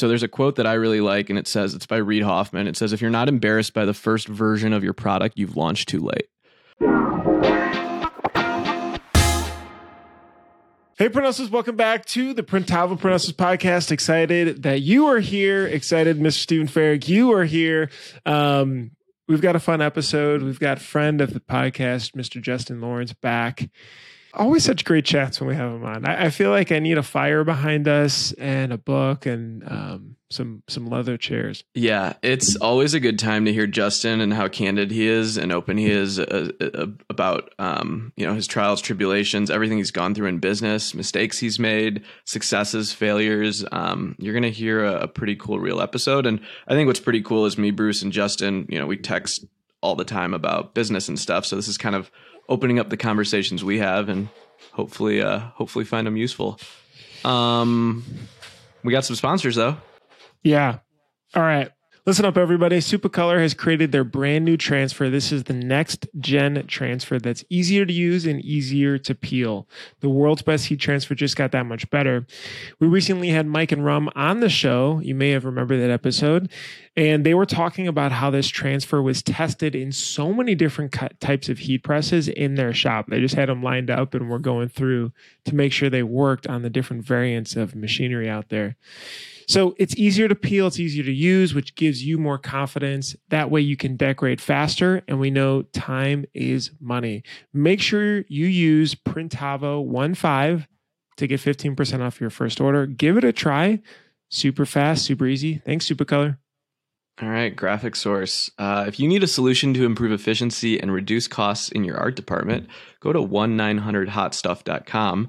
So there's a quote that I really like, and it says it's by Reid Hoffman. It says, "If you're not embarrassed by the first version of your product, you've launched too late." Hey, Prognosis, welcome back to the Printavo Prognosis podcast. Excited that you are here. Excited, Mr. Stephen Farrig, you are here. Um, we've got a fun episode. We've got friend of the podcast, Mr. Justin Lawrence, back. Always such great chats when we have him on. I, I feel like I need a fire behind us and a book and um, some some leather chairs. Yeah, it's always a good time to hear Justin and how candid he is and open he is uh, uh, about um, you know his trials, tribulations, everything he's gone through in business, mistakes he's made, successes, failures. Um, you're gonna hear a, a pretty cool real episode, and I think what's pretty cool is me, Bruce, and Justin. You know, we text all the time about business and stuff, so this is kind of opening up the conversations we have and hopefully uh hopefully find them useful. Um we got some sponsors though. Yeah. All right. Listen up, everybody. Supacolor has created their brand new transfer. This is the next gen transfer that's easier to use and easier to peel. The world's best heat transfer just got that much better. We recently had Mike and Rum on the show. You may have remembered that episode. And they were talking about how this transfer was tested in so many different types of heat presses in their shop. They just had them lined up and were going through to make sure they worked on the different variants of machinery out there. So it's easier to peel, it's easier to use, which gives you more confidence. That way you can decorate faster. And we know time is money. Make sure you use Printavo 15 to get 15% off your first order. Give it a try. Super fast, super easy. Thanks, Supacolor. All right, Graphic Source. Uh, if you need a solution to improve efficiency and reduce costs in your art department, go to 1-900hotstuff.com.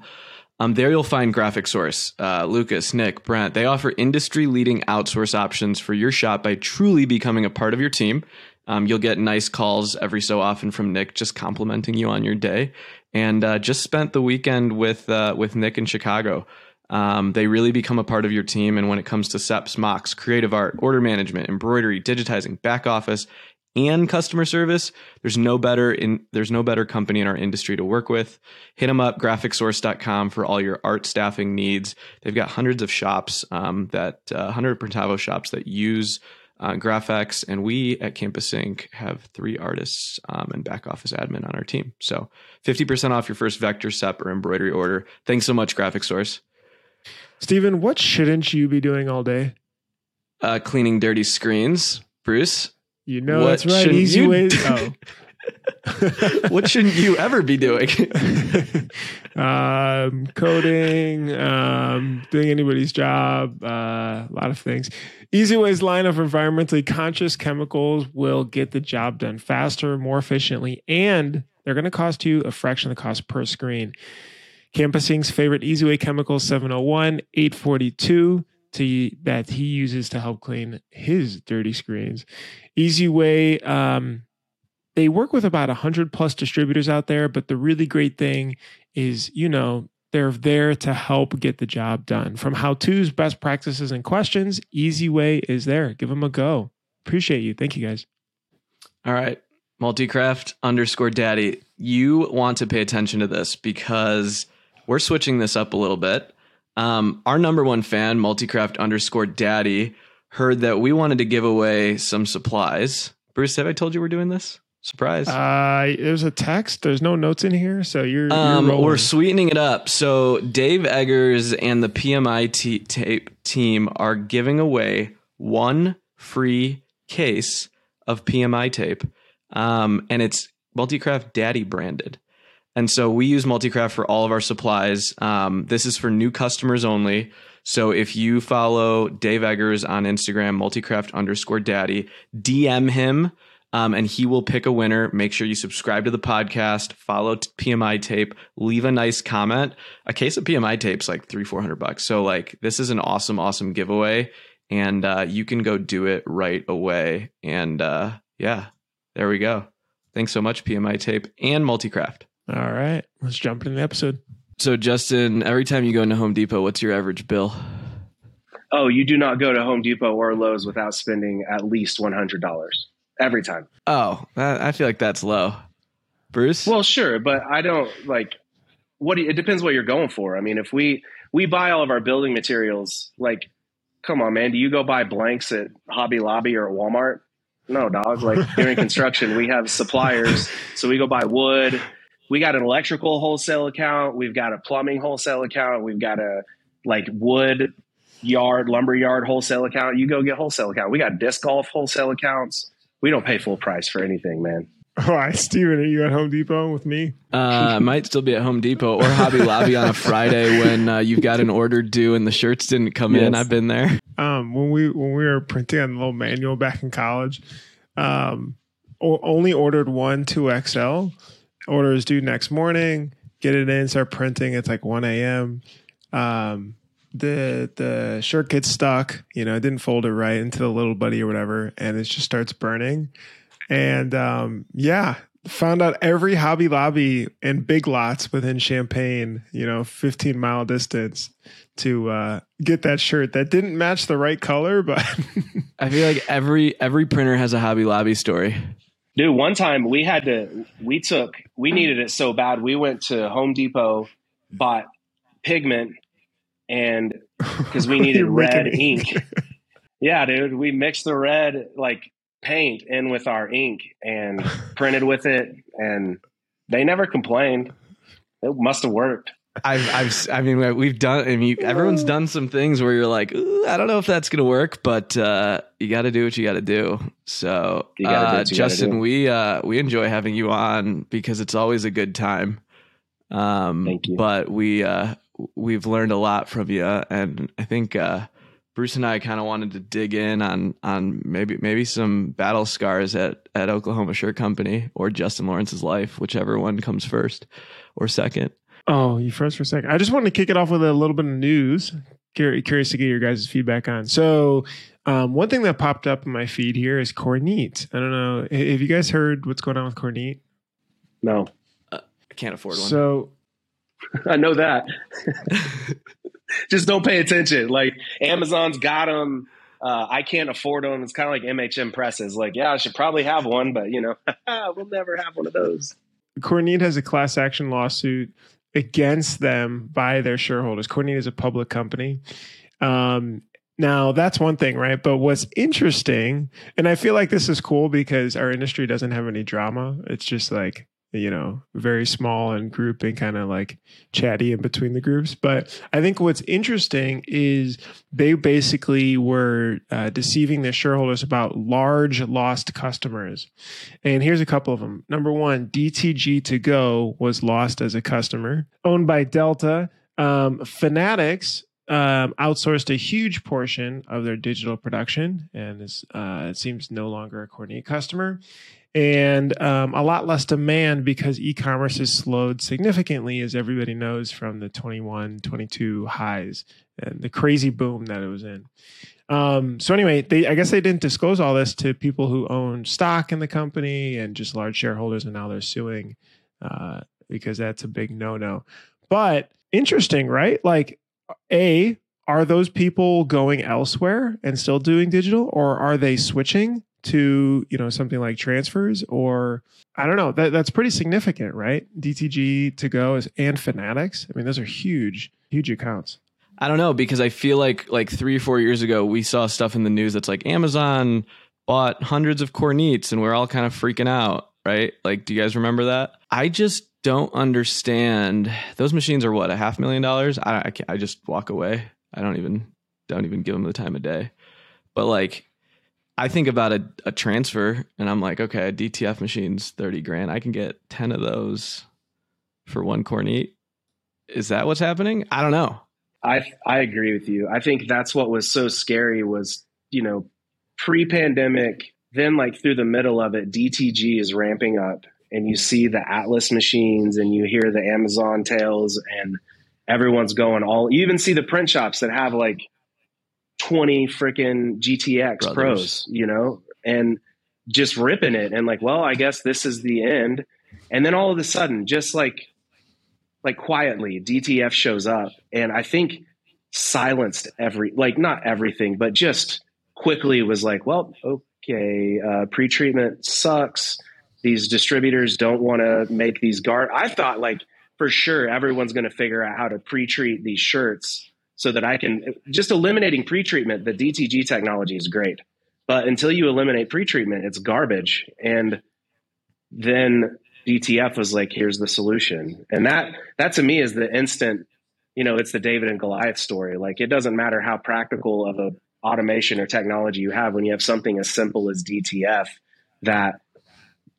Um, there you'll find Graphic Source, uh, Lucas, Nick, Brent. They offer industry leading outsource options for your shop by truly becoming a part of your team. Um, you'll get nice calls every so often from Nick, just complimenting you on your day. And uh, just spent the weekend with uh, with Nick in Chicago. Um, they really become a part of your team. And when it comes to SEPs, mocks, creative art, order management, embroidery, digitizing, back office, and customer service, there's no better in there's no better company in our industry to work with. Hit them up, graphicsource.com for all your art staffing needs. They've got hundreds of shops um, that uh, 100 Printavo shops that use uh, Graphics, and we at Campus Ink have three artists um, and back office admin on our team. So 50% off your first vector SEP or embroidery order. Thanks so much, Graphic Source. Stephen, what shouldn't you be doing all day? Uh, cleaning dirty screens. Bruce? You know what that's right. Easy ways. Oh. what shouldn't you ever be doing? um, coding, um, doing anybody's job, uh, a lot of things. Easiway's line of environmentally conscious chemicals will get the job done faster, more efficiently, and they're going to cost you a fraction of the cost per screen. Campus Ink's favorite Easiway chemicals 701, 842 to that he uses to help clean his dirty screens. Easiway, um, they work with about 100 plus distributors out there, but the really great thing is, you know, they're there to help get the job done. From how to's, best practices, and questions, Easiway is there. Give them a go. Appreciate you. Thank you guys. All right. Multicraft underscore daddy. You want to pay attention to this because we're switching this up a little bit. Um, our number one fan, Multicraft underscore daddy, heard that we wanted to give away some supplies. Bruce, have I told you we're doing this? Surprise. Uh, there's a text. There's no notes in here, so you're. Um, you're we're sweetening it up. So Dave Eggers and the PMI t- tape team are giving away one free case of PMI tape, um, and it's Multicraft Daddy branded. And so we use Multicraft for all of our supplies. Um, this is for new customers only. So if you follow Dave Eggers on Instagram, multicraft underscore daddy, DM him um, and he will pick a winner. Make sure you subscribe to the podcast, follow PMI tape, leave a nice comment. A case of PMI tape's like three, four hundred bucks. So like this is an awesome, awesome giveaway. And uh, you can go do it right away. And uh, yeah, there we go. Thanks so much, PMI tape and multicraft. All right, let's jump into the episode. So, Justin, every time you go into Home Depot, what's your average bill? Oh, you do not go to Home Depot or Lowe's without spending at least one hundred dollars every time. Oh, I feel like that's low. Bruce? Well, sure, but I don't like. What do you, it depends what you're going for. I mean, if we we buy all of our building materials, like come on, man. Do you go buy blanks at Hobby Lobby or Walmart? No, dog. Like during construction, we have suppliers, so we go buy wood. We got an electrical wholesale account. We've got a plumbing wholesale account. We've got a like wood yard, lumber yard wholesale account. You go get wholesale account. We got disc golf wholesale accounts. We don't pay full price for anything, man. All right, Steven, are you at Home Depot with me? Uh, I might still be at Home Depot or Hobby Lobby on a Friday when uh, you've got an order due and the shirts didn't come in. I've been there. Um, when we when we were printing on the little manual back in college, um, o- only ordered one two XL. Order is due next morning. Get it in, start printing. It's like one a.m. Um, the the shirt gets stuck. You know, it didn't fold it right into the little buddy or whatever, and it just starts burning. And um, yeah, found out every Hobby Lobby and Big Lots within Champaign, you know, 15 mile distance to uh, get that shirt that didn't match the right color, but I feel like every every printer has a Hobby Lobby story. Dude, one time we had to, we took, we needed it so bad. We went to Home Depot, bought pigment, and because we needed red ink. yeah, dude, we mixed the red like paint in with our ink and printed with it, and they never complained. It must have worked. I've, I've, I mean, we've done. I mean, everyone's done some things where you're like, I don't know if that's gonna work, but uh, you got to do what you got to do. So, do uh, Justin, we uh, we enjoy having you on because it's always a good time. Um, Thank you. But we uh, we've learned a lot from you, and I think uh, Bruce and I kind of wanted to dig in on on maybe maybe some battle scars at at Oklahoma Shirt Company or Justin Lawrence's life, whichever one comes first or second. Oh, you froze for a second. I just wanted to kick it off with a little bit of news. Curious to get your guys' feedback on. So, um, one thing that popped up in my feed here is Kornit. I don't know. Have you guys heard what's going on with Kornit? No, I can't afford one. So, I know that. Just don't pay attention. Like Amazon's got them. Uh, I can't afford them. It's kind of like MHM presses. Like, yeah, I should probably have one, but you know, we'll never have one of those. Kornit has a class action lawsuit against them by their shareholders. Kornit is a public company. Um, now that's one thing, right? But what's interesting, and I feel like this is cool because our industry doesn't have any drama. It's just like, you know, very small and group and kind of like chatty in between the groups. But I think what's interesting is they basically were uh, deceiving their shareholders about large lost customers. And here's a couple of them. Number one, DTG to go was lost as a customer, owned by Delta. Um, Fanatics um, outsourced a huge portion of their digital production, and is, uh, it seems no longer a Kornit customer. And um, a lot less demand because e-commerce has slowed significantly, as everybody knows from the 21, 22 highs and the crazy boom that it was in. Um, so anyway, they I guess they didn't disclose all this to people who own stock in the company and just large shareholders, and now they're suing uh, because that's a big no-no. But interesting, right? Like, a are those people going elsewhere and still doing digital, or are they switching to you know something like transfers? Or I don't know. That that's pretty significant, right? DTG to go is and Fanatics. I mean, those are huge, huge accounts. I don't know because I feel like like three or four years ago we saw stuff in the news that's like Amazon bought hundreds of Kornits and we're all kind of freaking out, right? Like, do you guys remember that? I just don't understand. Those machines are what a half million dollars. I I, I just walk away. I don't even don't even give them the time of day. But like, I think about a, a transfer and I'm like, okay, a DTF machine's thirty grand. I can get ten of those for one Kornit. Is that what's happening? I don't know. I I agree with you. I think that's what was so scary was, you know, pre-pandemic, then like through the middle of it, DTG is ramping up and you see the Atlas machines and you hear the Amazon tales and everyone's going all you even see the print shops that have like 20 freaking GTX Brothers. pros, you know, and just ripping it and like, well, I guess this is the end. And then all of a sudden, just like like quietly, DTF shows up and I think silenced every like not everything, but just quickly was like, well, okay, uh, pre-treatment sucks. These distributors don't want to make these guard. I thought like for sure everyone's going to figure out how to pre-treat these shirts so that I can just eliminating pretreatment. The DTG technology is great, but until you eliminate pretreatment, it's garbage. And then DTF was like, here's the solution. And that, that to me is the instant, you know, it's the David and Goliath story. Like it doesn't matter how practical of a automation or technology you have when you have something as simple as DTF that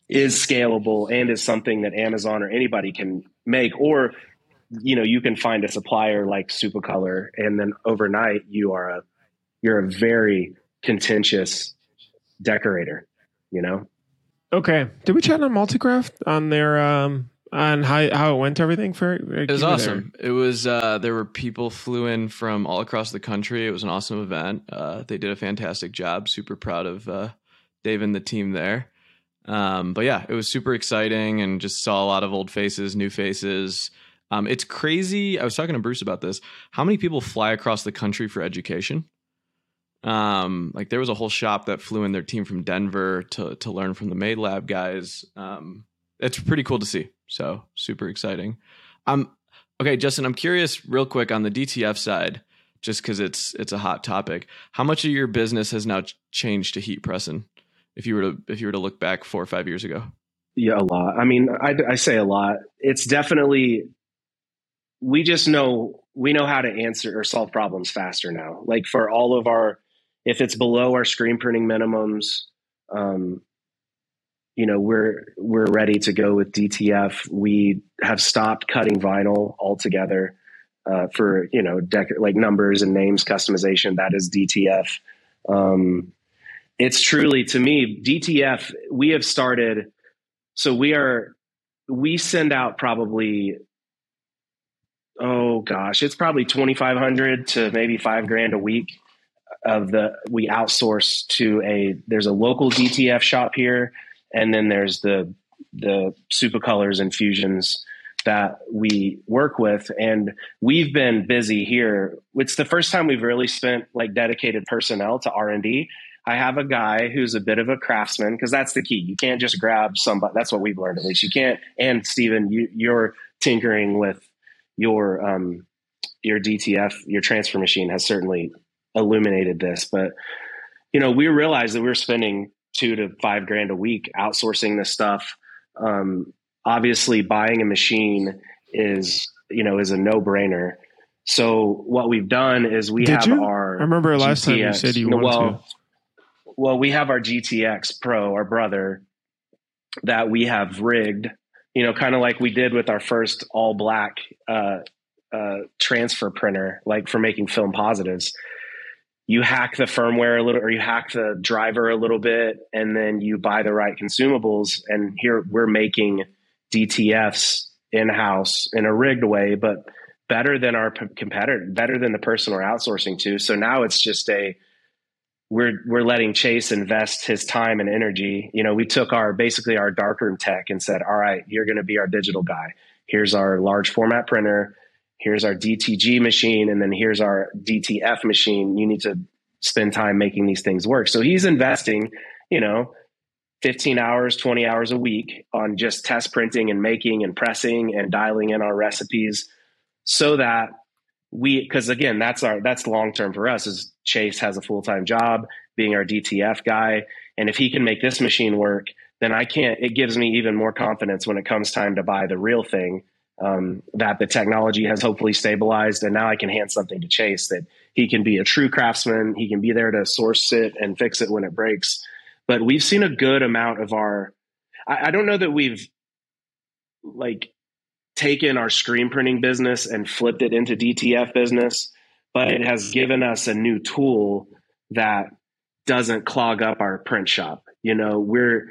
is scalable and is something that Amazon or anybody can make, or you know, you can find a supplier like Supacolor, and then overnight you are a you're a very contentious decorator. You know. Okay. Did we chat on Multicraft on their um on how how it went everything for it was awesome there. it was uh there were people flew in from all across the country it was an awesome event uh they did a fantastic job super proud of uh dave and the team there um but yeah it was super exciting and just saw a lot of old faces new faces um it's crazy i was talking to bruce about this how many people fly across the country for education um like there was a whole shop that flew in their team from denver to to learn from the made lab guys um it's pretty cool to see so super exciting. Um, okay, Justin, I'm curious, real quick, on the DTF side, just because it's it's a hot topic. How much of your business has now changed to heat pressing? If you were to if you were to look back four or five years ago. Yeah, a lot. I mean, I, I say a lot. It's definitely we just know we know how to answer or solve problems faster now. Like for all of our, if it's below our screen printing minimums, um, you know we're we're ready to go with DTF. We have stopped cutting vinyl altogether uh, for you know dec- like numbers and names customization. That is DTF. Um, it's truly to me DTF. We have started. So we are we send out probably oh gosh, it's probably twenty five hundred to maybe five grand a week of the we outsource to a there's a local DTF shop here and then there's the the Supacolors and fusions that we work with. And we've been busy here. It's the first time we've really spent like dedicated personnel to r&d i have a guy who's a bit of a craftsman because that's the key. You can't just grab somebody that's what we've learned at least. You can't and stephen you, you're tinkering with your um, your dtf your transfer machine has certainly illuminated this but you know we realized that we we're spending two to five grand a week outsourcing this stuff. Um, obviously, buying a machine is you know is a no brainer. So what we've done is we Did have you? our. I remember last GTX, time you said you wanted well, to. Well, we have our GTX Pro, our brother, that we have rigged. You know, kind of like we did with our first all black uh, uh, transfer printer, like for making film positives. You hack the firmware a little or you hack the driver a little bit and then you buy the right consumables and here we're making DTFs in-house in a rigged way but better than our p- competitor better than the person we're outsourcing to. So now it's just a we're we're letting Chase invest his time and energy you know we took our basically our darkroom tech and said all right you're going to be our digital guy here's our large format printer here's our DTG machine, and then here's our DTF machine. You need to spend time making these things work. So he's investing, you know, 15 hours, 20 hours a week on just test printing and making and pressing and dialing in our recipes so that we because again that's our that's long term for us is chase has a full-time job being our dtf guy and if he can make this machine work then i can't it gives me even more confidence when it comes time to buy the real thing um, that the technology has hopefully stabilized, and now I can hand something to Chase that he can be a true craftsman. He can be there to source it and fix it when it breaks. But we've seen a good amount of our. I, I don't know that we've like taken our screen printing business and flipped it into DTF business, but it has given us a new tool that doesn't clog up our print shop. You know, we're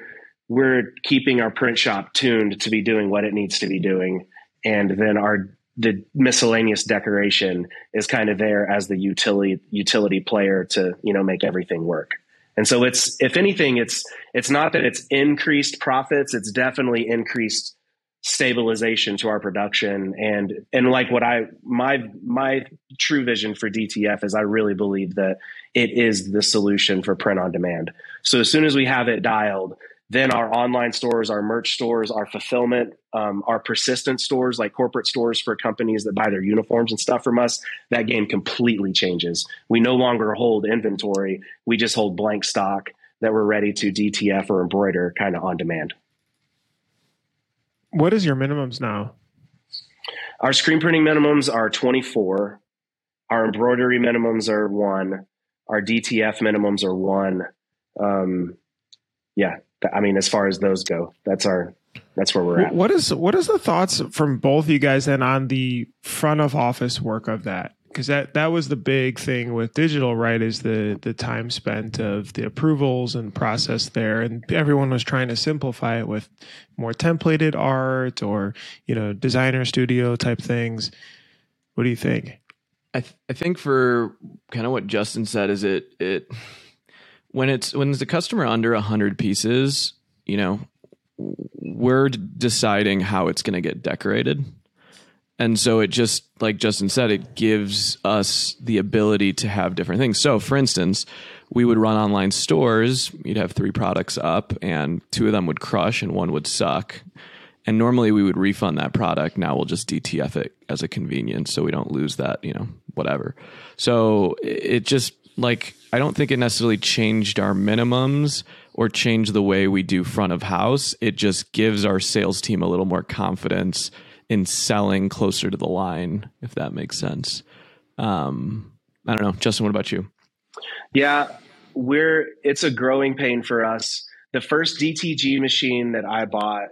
we're keeping our print shop tuned to be doing what it needs to be doing. And then our the miscellaneous decoration is kind of there as the utility utility player to you know make everything work. And so it's if anything it's it's not that it's increased profits it's definitely increased stabilization to our production and and like what i my my true vision for dtf is i really believe that it is the solution for print on demand so as soon as we have it dialed then our online stores, our merch stores, our fulfillment, um, our persistent stores, like corporate stores for companies that buy their uniforms and stuff from us, that game completely changes. We no longer hold inventory. We just hold blank stock that we're ready to DTF or embroider kind of on demand. What is your minimums now? Our screen printing minimums are 24. Our embroidery minimums are one. Our DTF minimums are one. Um, yeah, I mean, as far as those go, that's our that's where we're at. What is what is the thoughts from both you guys then on the front of office work of that? Because that that was the big thing with digital, right? Is the the time spent of the approvals and process there, and everyone was trying to simplify it with more templated art or you know designer studio type things. What do you think? I th- I think for kind of what Justin said is it it when it's when the customer under 100 pieces you know we're deciding how it's going to get decorated and so it just like justin said it gives us the ability to have different things. So for instance we would run online stores you'd have three products up and two of them would crush and one would suck. And normally we would refund that product. Now we'll just dtf it as a convenience so we don't lose that you know whatever. So it just like I don't think it necessarily changed our minimums or changed the way we do front of house. It just gives our sales team a little more confidence in selling closer to the line, if that makes sense. Um, I don't know, Justin. What about you? Yeah, we're it's a growing pain for us. The first DTG machine that I bought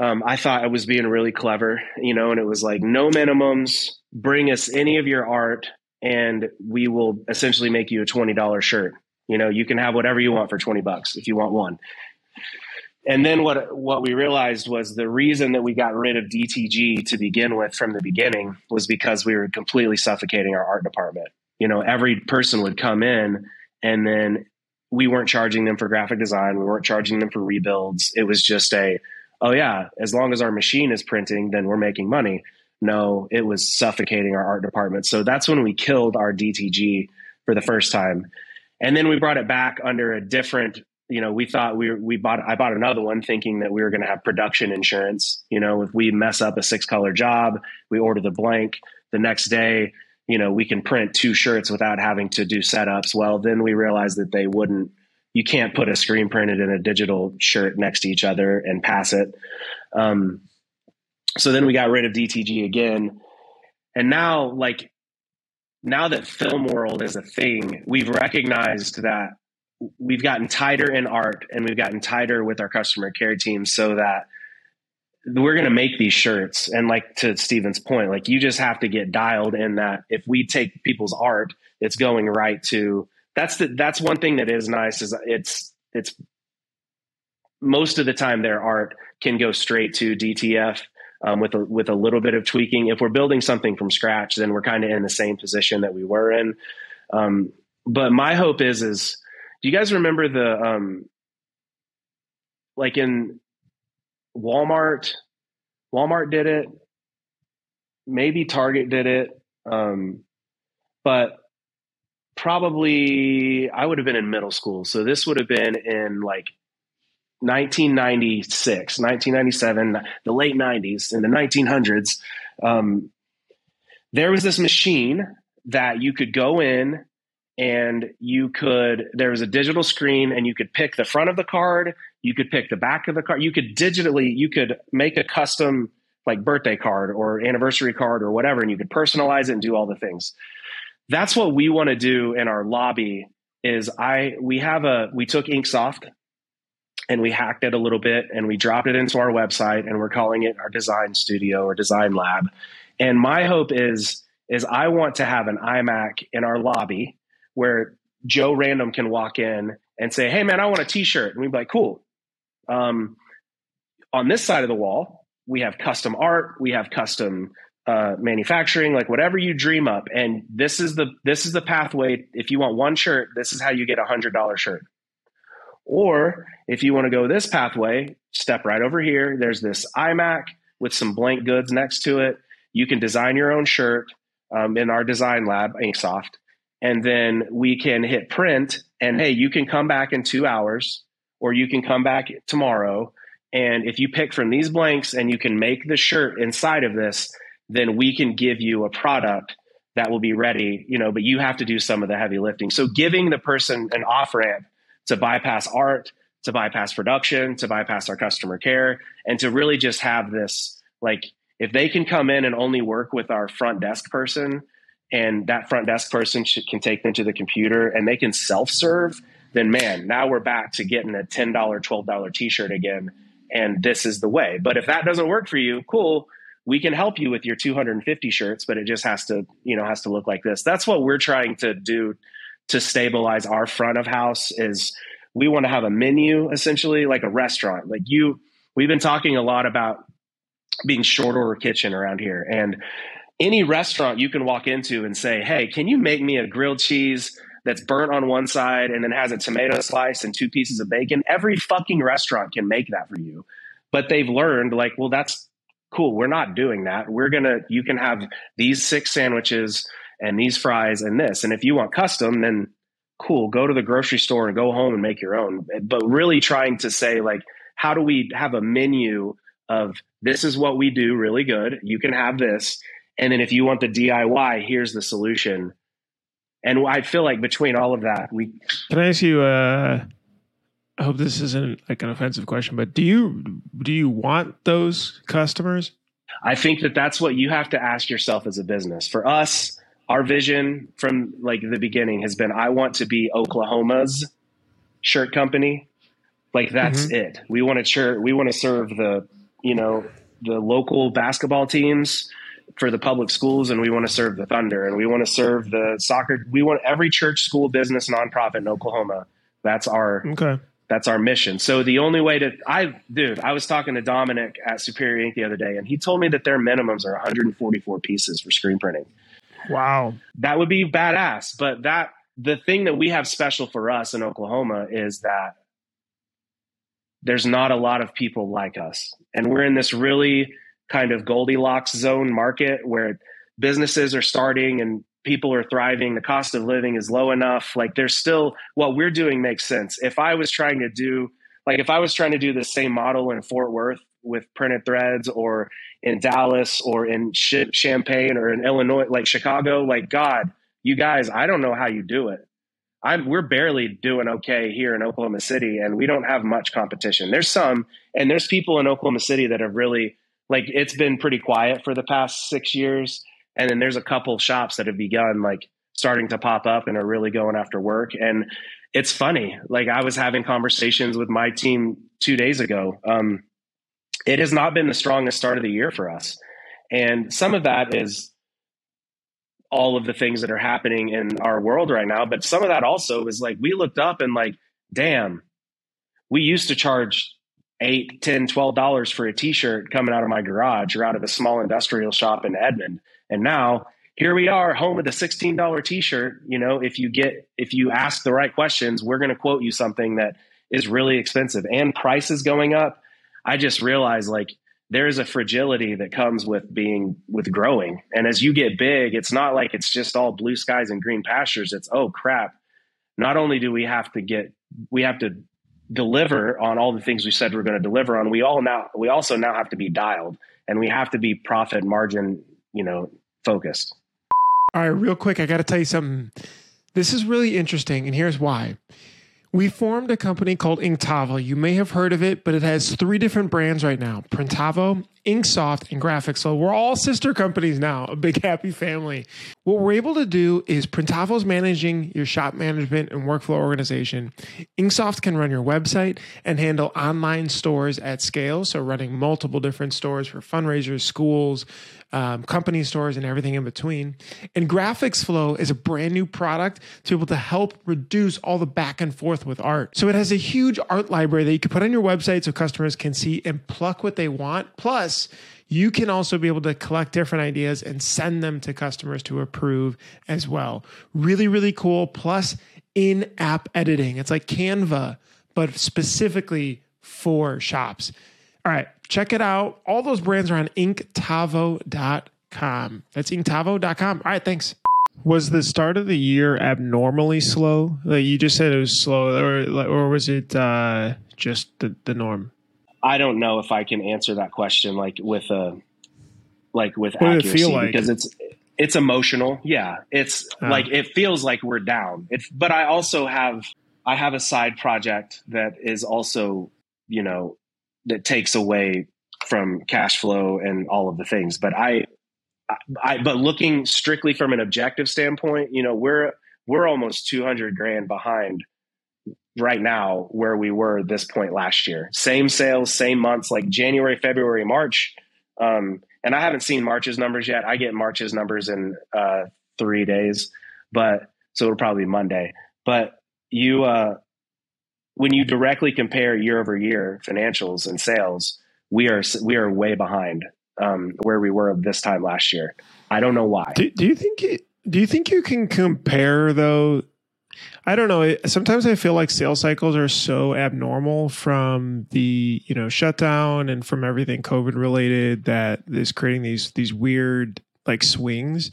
um, I thought I was being really clever, you know, and it was like no minimums, bring us any of your art, and we will essentially make you a $20 shirt. You know, you can have whatever you want for 20 bucks if you want one. And then what what we realized was the reason that we got rid of DTG to begin with from the beginning was because we were completely suffocating our art department. You know, every person would come in and then we weren't charging them for graphic design, we weren't charging them for rebuilds. It was just a oh yeah, as long as our machine is printing, then we're making money. No, it was suffocating our art department. So that's when we killed our DTG for the first time. And then we brought it back under a different, you know, we thought we we bought I bought another one thinking that we were going to have production insurance. You know, if we mess up a six color job, we order the blank the next day, you know, we can print two shirts without having to do setups. Well, then we realized that they wouldn't you can't put a screen printed and a digital shirt next to each other and pass it. Um, so then we got rid of DTG again. And now, like, now that film world is a thing, we've recognized that we've gotten tighter in art and we've gotten tighter with our customer care team so that we're going to make these shirts. And like to Steven's point, like you just have to get dialed in that if we take people's art, it's going right to that's the that's one thing that is nice is it's it's most of the time their art can go straight to DTF um, with a, with a little bit of tweaking. If we're building something from scratch, then we're kind of in the same position that we were in. Um, but my hope is is do you guys remember the um, like in Walmart? Walmart did it. Maybe Target did it. Um, but probably I would have been in middle school. So this would have been in like 1996, 1997, the late 90s, in the 1900s, um, there was this machine that you could go in and you could, there was a digital screen and you could pick the front of the card, you could pick the back of the card, you could digitally, you could make a custom like birthday card or anniversary card or whatever, and you could personalize it and do all the things. That's what we want to do in our lobby is I we have a we took Inksoft and we hacked it a little bit and we dropped it into our website and we're calling it our design studio or design lab. And my hope is is I want to have an iMac in our lobby where Joe Random can walk in and say, "Hey man, I want a T-shirt," and we'd be like, "Cool." Um, on this side of the wall, we have custom art, we have custom uh, manufacturing, like whatever you dream up, and this is the this is the pathway. If you want one shirt, this is how you get a hundred dollar shirt. Or if you want to go this pathway, step right over here. There's this iMac with some blank goods next to it. You can design your own shirt um, in our design lab, Inksoft, and then we can hit print. And hey, you can come back in two hours or you can come back tomorrow. And if you pick from these blanks and you can make the shirt inside of this, then we can give you a product that will be ready, you know, but you have to do some of the heavy lifting. So giving the person an off ramp to bypass art, to bypass production, to bypass our customer care, and to really just have this like if they can come in and only work with our front desk person and that front desk person should, can take them to the computer and they can self serve, then man, now we're back to getting a $10, $12 t shirt again. And this is the way. But if that doesn't work for you, cool. We can help you with your 250 shirts, but it just has to, you know, has to look like this. That's what we're trying to do to stabilize our front of house is we want to have a menu essentially like a restaurant. Like you, we've been talking a lot about being short order kitchen around here. And any restaurant you can walk into and say, Hey, can you make me a grilled cheese that's burnt on one side and then has a tomato slice and two pieces of bacon? Every fucking restaurant can make that for you. But they've learned, like, well, that's cool. We're not doing that. We're going to, you can have these six sandwiches and these fries and this. And if you want custom, then cool, go to the grocery store and go home and make your own. But really trying to say, like, how do we have a menu of this is what we do really good. You can have this. And then if you want the DIY, here's the solution. And I feel like between all of that, we can I ask you. Uh, I hope this isn't like an offensive question, but do you do you want those customers? I think that that's what you have to ask yourself as a business. For us, our vision from like the beginning has been I want to be Oklahoma's shirt company. Like that's mm-hmm. it. We want to shirt. We want to serve the you know the local basketball teams for the public schools and we want to serve the thunder and we want to serve the soccer we want every church school business nonprofit in oklahoma. That's our okay. that's our mission. So the only way to i dude i was talking to dominic at superior ink the other day and he told me that their minimums are 144 pieces for screen printing. Wow. That would be badass but that the thing that we have special for us in oklahoma is that there's not a lot of people like us. And we're in this really kind of Goldilocks zone market where businesses are starting and people are thriving. The cost of living is low enough. Like there's still what we're doing makes sense. If I was trying to do, like if I was trying to do the same model in Fort Worth with printed threads or in Dallas or in Champaign or in Illinois, like Chicago, like God, you guys, I don't know how you do it. I'm we're barely doing okay here in Oklahoma City, and we don't have much competition. There's some, and there's people in Oklahoma City that have really like it's been pretty quiet for the past six years, and then there's a couple shops that have begun like starting to pop up and are really going after work. And it's funny. Like I was having conversations with my team two days ago. Um, it has not been the strongest start of the year for us, and some of that is all of the things that are happening in our world right now. But some of that also is like we looked up and like, damn, we used to charge eight, ten, twelve dollars for a t-shirt coming out of my garage or out of a small industrial shop in Edmond. And now here we are, home with a $16 t-shirt. You know, if you get if you ask the right questions, we're gonna quote you something that is really expensive and prices going up. I just realized like there is a fragility that comes with being with growing and as you get big it's not like it's just all blue skies and green pastures it's oh crap not only do we have to get we have to deliver on all the things we said we're going to deliver on we all now we also now have to be dialed and we have to be profit margin you know focused all right real quick i got to tell you something this is really interesting and here's why we formed a company called Inktavo. You may have heard of it, but it has three different brands right now Printavo, Inksoft, and Graphics. So we're all sister companies now, a big happy family. What we're able to do is Printavo's managing your shop management and workflow organization. Inksoft can run your website and handle online stores at scale. So running multiple different stores for fundraisers, schools, um, company stores, and everything in between. And Graphics Flow is a brand new product to be able to help reduce all the back and forth with art. So it has a huge art library that you can put on your website so customers can see and pluck what they want. Plus, you can also be able to collect different ideas and send them to customers to approve as well. Really, really cool. Plus, in app editing. It's like Canva, but specifically for shops. All right, check it out. All those brands are on inktavo.com. That's inktavo.com. All right, thanks. Was the start of the year abnormally slow? Like you just said it was slow, or or was it uh, just the, the norm? I don't know if I can answer that question like with a like with what accuracy it like? because it's it's emotional. Yeah, it's oh. like it feels like we're down. It's but I also have I have a side project that is also you know that takes away from cash flow and all of the things. But I, I but looking strictly from an objective standpoint, you know we're we're almost two hundred grand behind right now where we were this point last year. Same sales, same months, like January, February, March. Um, and I haven't seen March's numbers yet. I get March's numbers in uh, three days, but so it'll probably be Monday. But you, uh, when you directly compare year over year financials and sales, we are we are way behind um, where we were this time last year. I don't know why. Do, do you think it, do you think you can compare though I don't know. Sometimes I feel like sales cycles are so abnormal from the you know shutdown and from everything COVID related that is creating these these weird like swings.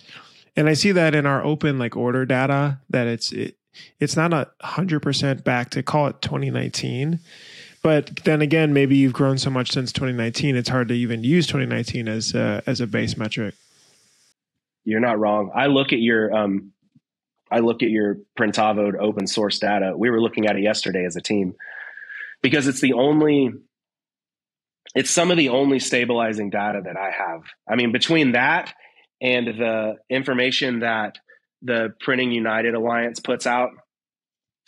And I see that in our open like order data that it's it, it's not a hundred percent back to call it 2019. But then again, maybe you've grown so much since 2019, it's hard to even use 2019 as a, as a base metric. You're not wrong. I look at your um, I look at your Printavo open source data. We were looking at it yesterday as a team because it's the only, it's some of the only stabilizing data that I have. I mean, between that and the information that the Printing United Alliance puts out,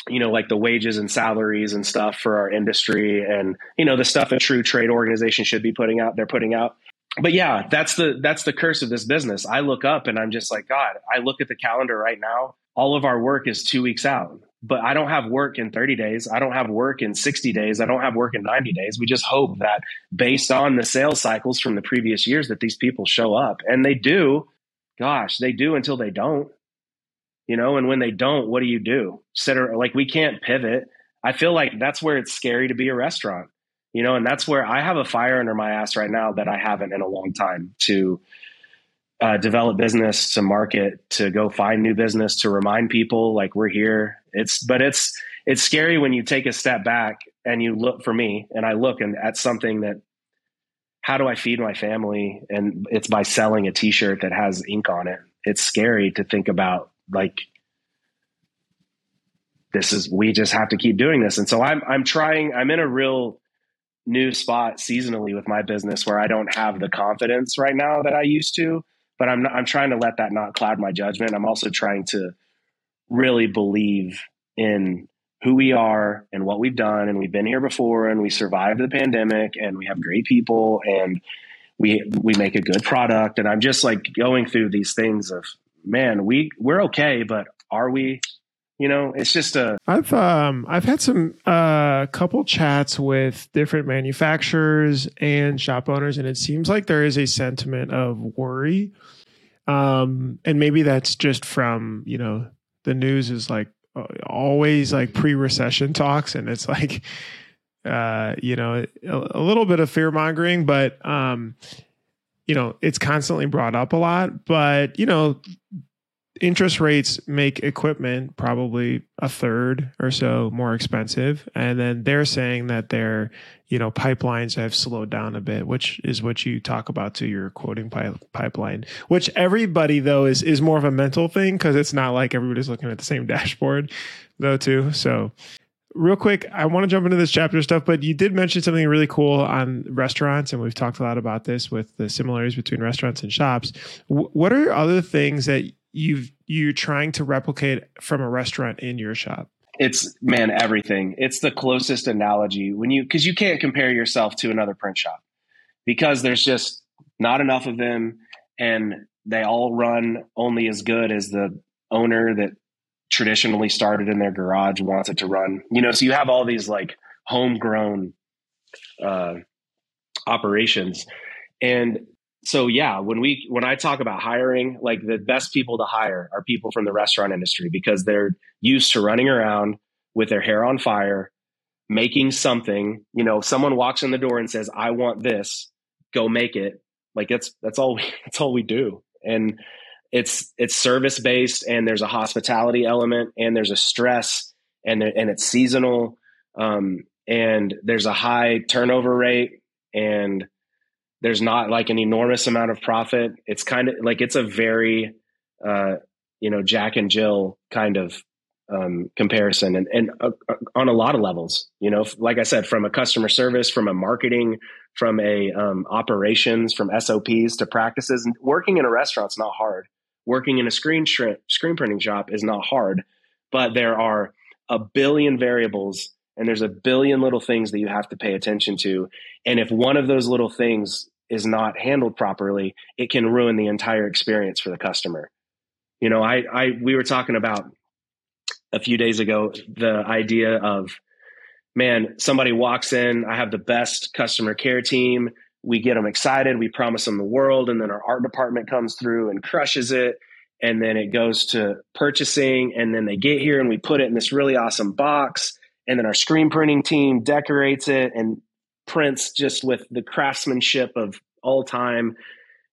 you know, like the wages and salaries and stuff for our industry and, you know, the stuff a true trade organization should be putting out, they're putting out but yeah, that's the that's the curse of this business. I look up and I'm just like, God, I look at the calendar right now all of our work is two weeks out. But I don't have work in 30 days. I don't have work in 60 days. I don't have work in 90 days. We just hope that based on the sales cycles from the previous years that these people show up. And they do. Gosh, they do until they don't. You know, and when they don't, what do you do? Sit like we can't pivot. I feel like that's where it's scary to be a restaurant. You know, and that's where I have a fire under my ass right now that I haven't in a long time to uh, develop business to market to go find new business to remind people like we're here. It's but it's it's scary when you take a step back and you look for me and i look and at something that how do i feed my family? And it's by selling a t-shirt that has ink on it. It's scary to think about like this is we just have to keep doing this. And so i'm i'm trying i'm in a real new spot seasonally with my business where i don't have the confidence right now that i used to but I'm not, I'm trying to let that not cloud my judgment. I'm also trying to really believe in who we are and what we've done. And we've been here before and we survived the pandemic and we have great people and we we make a good product. And I'm just like going through these things of man we we're okay but are we you know it's just a i've um i've had some uh couple chats with different manufacturers and shop owners and it seems like there is a sentiment of worry. Um and maybe that's just from you know the news is like uh, always like pre-recession talks and it's like uh you know a, a little bit of fear mongering but um you know it's constantly brought up a lot. But you know interest rates make equipment probably a third or so more expensive. And then they're saying that their you know pipelines have slowed down a bit which is what you talk about to your quoting pipeline which everybody though is is more of a mental thing because it's not like everybody's looking at the same dashboard though too. So real quick i want to jump into this chapter stuff but you did mention something really cool on restaurants and we've talked a lot about this with the similarities between restaurants and shops. W- what are other things that you've you're trying to replicate from a restaurant in your shop? It's man, everything. It's the closest analogy when you because you can't compare yourself to another print shop because there's just not enough of them and they all run only as good as the owner that traditionally started in their garage wants it to run. You know, so you have all these like homegrown uh, operations, and so yeah, when we when I talk about hiring, like the best people to hire are people from the restaurant industry because they're used to running around with their hair on fire, making something. You know, someone walks in the door and says, "I want this," go make it. Like that's that's all we, that's all we do. And it's it's service based and there's a hospitality element and there's a stress and and it's seasonal um, and there's a high turnover rate and there's not like an enormous amount of profit. It's kind of like it's a very uh, you know jack and jill kind of um, comparison and, and uh, uh on a lot of levels you know? Like i said from a customer service from a marketing from a um, operations from sops to practices and working in a restaurant's not hard. Working in a screen screen printing shop is not hard, but there are a billion variables and there's a billion little things that you have to pay attention to. And if one of those little things is not handled properly, it can ruin the entire experience for the customer. You know, I, I, we were talking about a few days ago the idea of, man, somebody walks in, I have the best customer care team. We get them excited. We promise them the world. And then our art department comes through and crushes it. And then it goes to purchasing. And then they get here and we put it in this really awesome box and then our screen printing team decorates it and prints just with the craftsmanship of all time.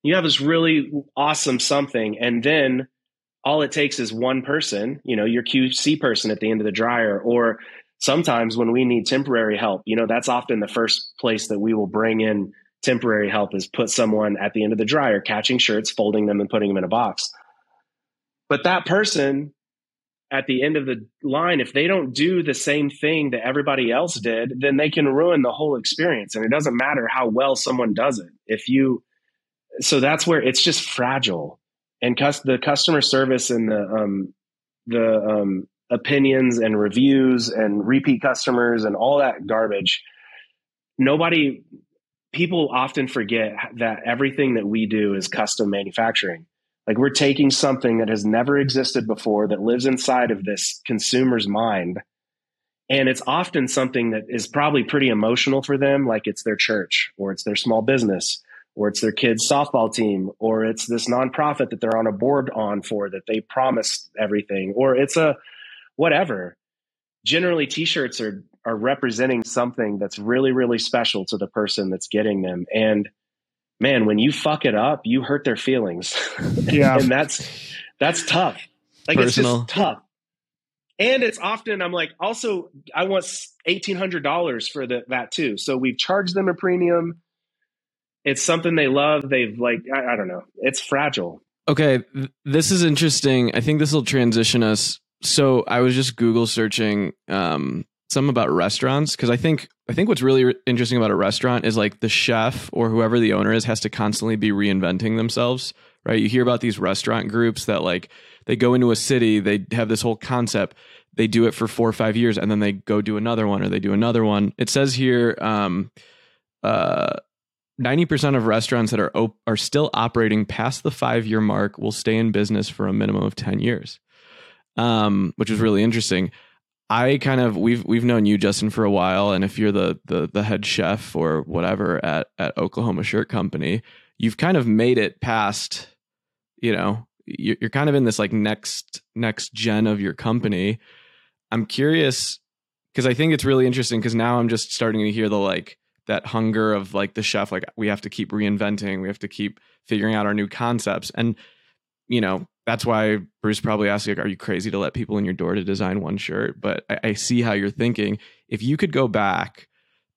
You have this really awesome something. And then all it takes is one person you know your qc person at the end of the dryer. Or sometimes when we need temporary help you know that's often the first place that we will bring in temporary help is put someone at the end of the dryer catching shirts, folding them, and putting them in a box. But that person at the end of the line, if they don't do the same thing that everybody else did, then they can ruin the whole experience. And it doesn't matter how well someone does it. If you, so that's where it's just fragile. And cus- the customer service and the, um, the, um, opinions and reviews and repeat customers and all that garbage nobody people often forget that everything that we do is custom manufacturing. Like we're taking something that has never existed before that lives inside of this consumer's mind. And it's often something that is probably pretty emotional for them, like it's their church or it's their small business or it's their kids' softball team or it's this nonprofit that they're on a board on for that they promised everything or it's a whatever. Generally, t shirts are are representing something that's really really special to the person that's getting them and man when you fuck it up you hurt their feelings. Yeah. And that's that's tough. Like Personal. it's just tough. And it's often i'm like also i want $1800 for the, that too. So we've charged them a premium. It's something they love. They've like I, I don't know. It's fragile. Okay this is interesting. I think this will transition us. So i was just google searching um, some about restaurants because I think I think what's really interesting about a restaurant is like the chef or whoever the owner is has to constantly be reinventing themselves, right? You hear about these restaurant groups that like they go into a city, they have this whole concept, they do it for four or five years, and then they go do another one or they do another one. It says here, um, uh, 90% of restaurants that are op- are still operating past the five year mark will stay in business for a minimum of 10 years, um, which is really interesting. I kind of we've we've known you Justin for a while, and if you're the the the head chef or whatever at at Oklahoma Shirt Company, you've kind of made it past. You know, you're, you're kind of in this like next next gen of your company. I'm curious because I think it's really interesting because now I'm just starting to hear the like that hunger of like the chef like we have to keep reinventing, we have to keep figuring out our new concepts, and you know that's why Bruce probably asked like, are you crazy to let people in your door to design one shirt? But I, I, see how you're thinking. If you could go back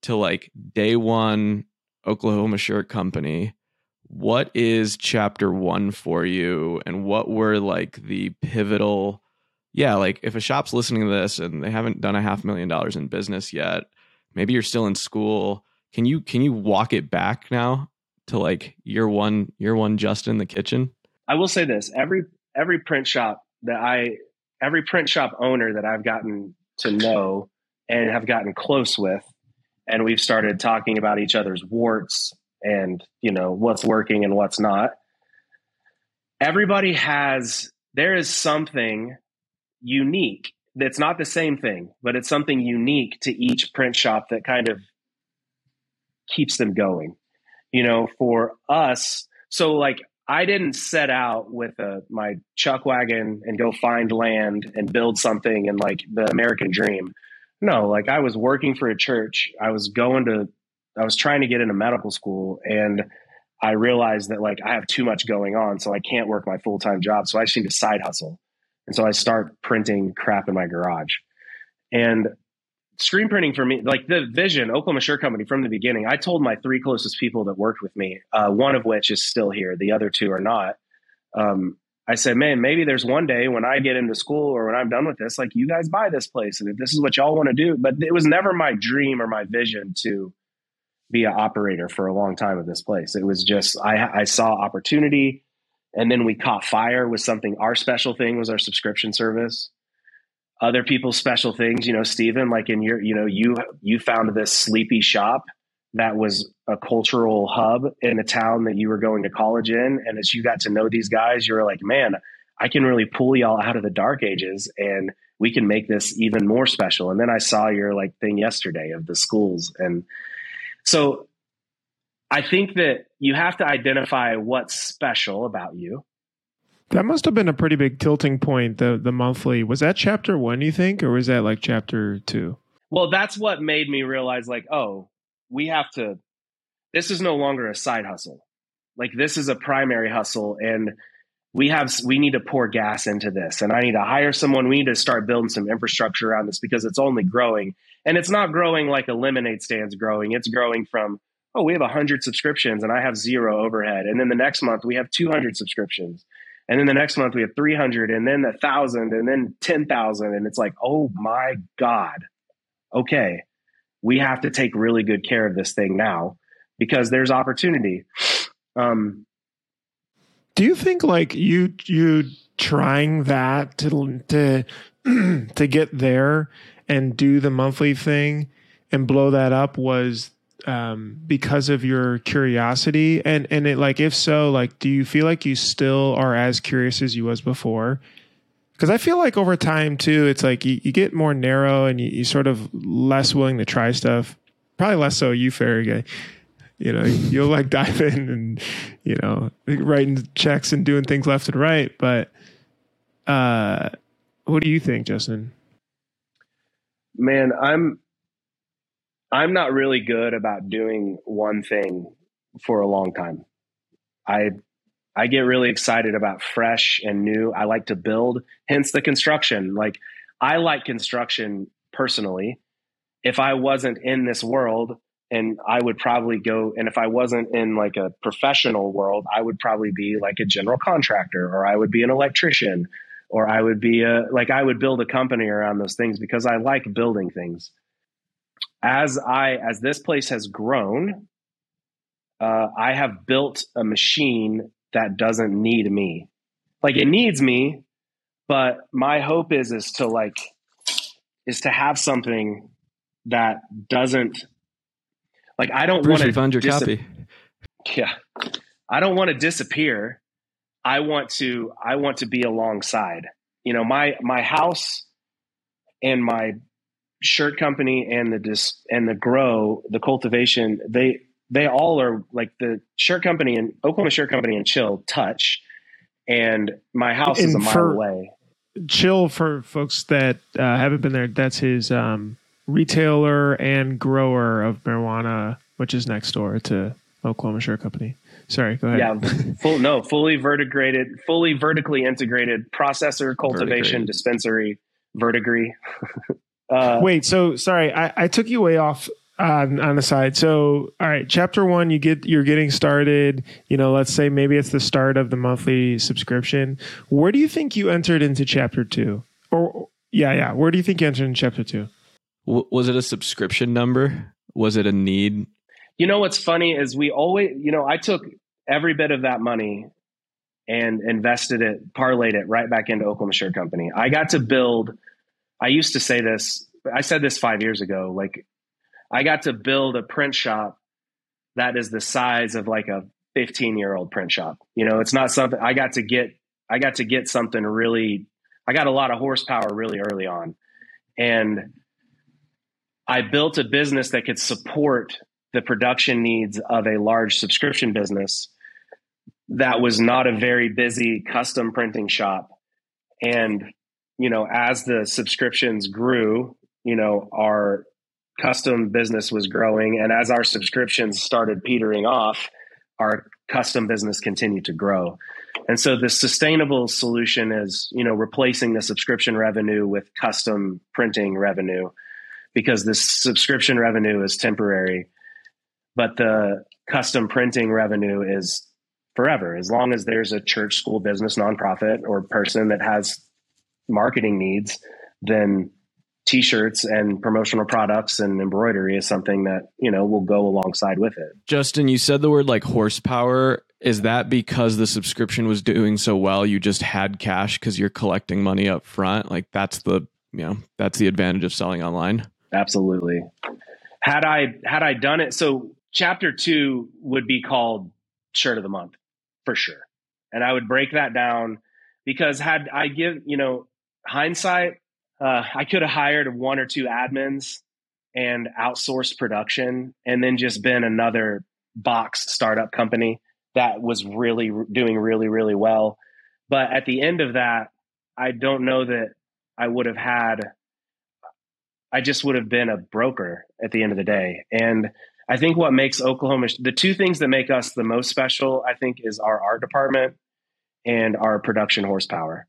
to like day one Oklahoma Shirt Company, what is chapter one for you? And what were like the pivotal, yeah, like if a shop's listening to this and they haven't done a half million dollars in business yet, maybe you're still in school. Can you can you walk it back now to like year one, year one just in the kitchen? I will say this: every every print shop that I, every print shop owner that I've gotten to know and have gotten close with, and we've started talking about each other's warts and you know what's working and what's not. Everybody has there is something unique that's not the same thing, but it's something unique to each print shop that kind of keeps them going. You know, for us, so like I didn't set out with a, my chuck wagon and go find land and build something and like the American dream. No, like I was working for a church. I was going to, I was trying to get into medical school and I realized that like I have too much going on, so I can't work my full time job. So I just need to side hustle. And so I start printing crap in my garage. And screen printing for me, like the vision, Oklahoma Shirt Company from the beginning, I told my three closest people that worked with me, uh, one of which is still here, the other two are not. Um, I said, man, maybe there's one day when I get into school or when I'm done with this, like you guys buy this place and if this is what y'all want to do. But it was never my dream or my vision to be an operator for a long time of this place. It was just, I, I saw opportunity and then we caught fire with something. Our special thing was our subscription service. Other people's special things, you know, Stephen, like in your, you know, you, you found this sleepy shop that was a cultural hub in a town that you were going to college in. And as you got to know these guys, you were like, man, I can really pull y'all out of the dark ages and we can make this even more special. And then I saw your like thing yesterday of the schools. And so I think that you have to identify what's special about you. That must have been a pretty big tilting point. The the monthly. Was that chapter one, you think, or was that like chapter two? Well, that's what made me realize, like, oh, we have to this is no longer a side hustle. Like this is a primary hustle and we have we need to pour gas into this and i need to hire someone. We need to start building some infrastructure around this because it's only growing. And it's not growing like a lemonade stand's growing. It's growing from oh we have 100 subscriptions and i have zero overhead. And then the next month we have 200 subscriptions and then the next month we have 300 and then a 1000 and then 10000 and it's like oh my god okay we have to take really good care of this thing now because there's opportunity. Um, Do you think like you you trying that to to to get there and do the monthly thing and blow that up was um, because of your curiosity and and it like if so like do you feel like you still are as curious as you was before because I feel like over time too, it's like you, you get more narrow and you, you sort of less willing to try stuff. Probably less so you, fairy guy. You know, you'll like dive in and you know writing checks and doing things left and right. But uh, what do you think, Justin? Man, I'm I'm not really good about doing one thing for a long time. I I get really excited about fresh and new. I like to build, hence the construction. Like I like construction personally. If I wasn't in this world, and I would probably go, and if I wasn't in like a professional world, I would probably be like a general contractor, or I would be an electrician, or I would be a like I would build a company around those things because I like building things. As I as this place has grown, uh, I have built a machine that doesn't need me. Like it needs me, but my hope is is to like is to have something that doesn't like I don't want to found your dis- copy. Yeah. I don't want to disappear. I want to I want to be alongside. You know, my my house and my shirt company and the dis and the grow, the cultivation, they they all are like the shirt company and Oklahoma Shirt Company and Chill touch, and my house and is a mile away. Chill for folks that uh, haven't been there. That's his um, retailer and grower of marijuana, which is next door to Oklahoma Shirt Company. Sorry, go ahead. Yeah, full no, fully vertigrated, fully vertically integrated processor, cultivation, dispensary, verdigris. uh, Wait, so sorry, I, I took you way off on, on the side. So, all right, chapter one, you get you're getting started. You know, let's say maybe it's the start of the monthly subscription. Where do you think you entered into chapter two? Or yeah, yeah, where do you think you entered in chapter two? W- was it a subscription number? Was it a need? You know what's funny is we always, you know, I took every bit of that money and invested it, parlayed it right back into Oklahoma Shirt Company. I got to build. I used to say this. I said this five years ago. Like I got to build a print shop that is the size of like a 15 year old print shop. You know, it's not something I got to get, I got to get something really, I got a lot of horsepower really early on. And I built a business that could support the production needs of a large subscription business that was not a very busy custom printing shop. And, you know, as the subscriptions grew, you know, our custom business was growing and as our subscriptions started petering off our custom business continued to grow. And so the sustainable solution is, you know, replacing the subscription revenue with custom printing revenue because the subscription revenue is temporary, but the custom printing revenue is forever. As long as there's a church, school, business, nonprofit, or person that has marketing needs, then t-shirts and promotional products and embroidery is something that you know will go alongside with it. Justin you said the word like horsepower. Is that because the subscription was doing so well you just had cash because you're collecting money up front? Like that's the you know that's the advantage of selling online? Absolutely. Had i had i done it so chapter two would be called shirt of the month for sure. And i would break that down because had i give you know hindsight uh, I could have hired one or two admins and outsourced production and then just been another box startup company that was really doing really, really well. But at the end of that, I don't know that I would have had, I just would have been a broker at the end of the day. And I think what makes Oklahoma, the two things that make us the most special, I think, is our art department and our production horsepower.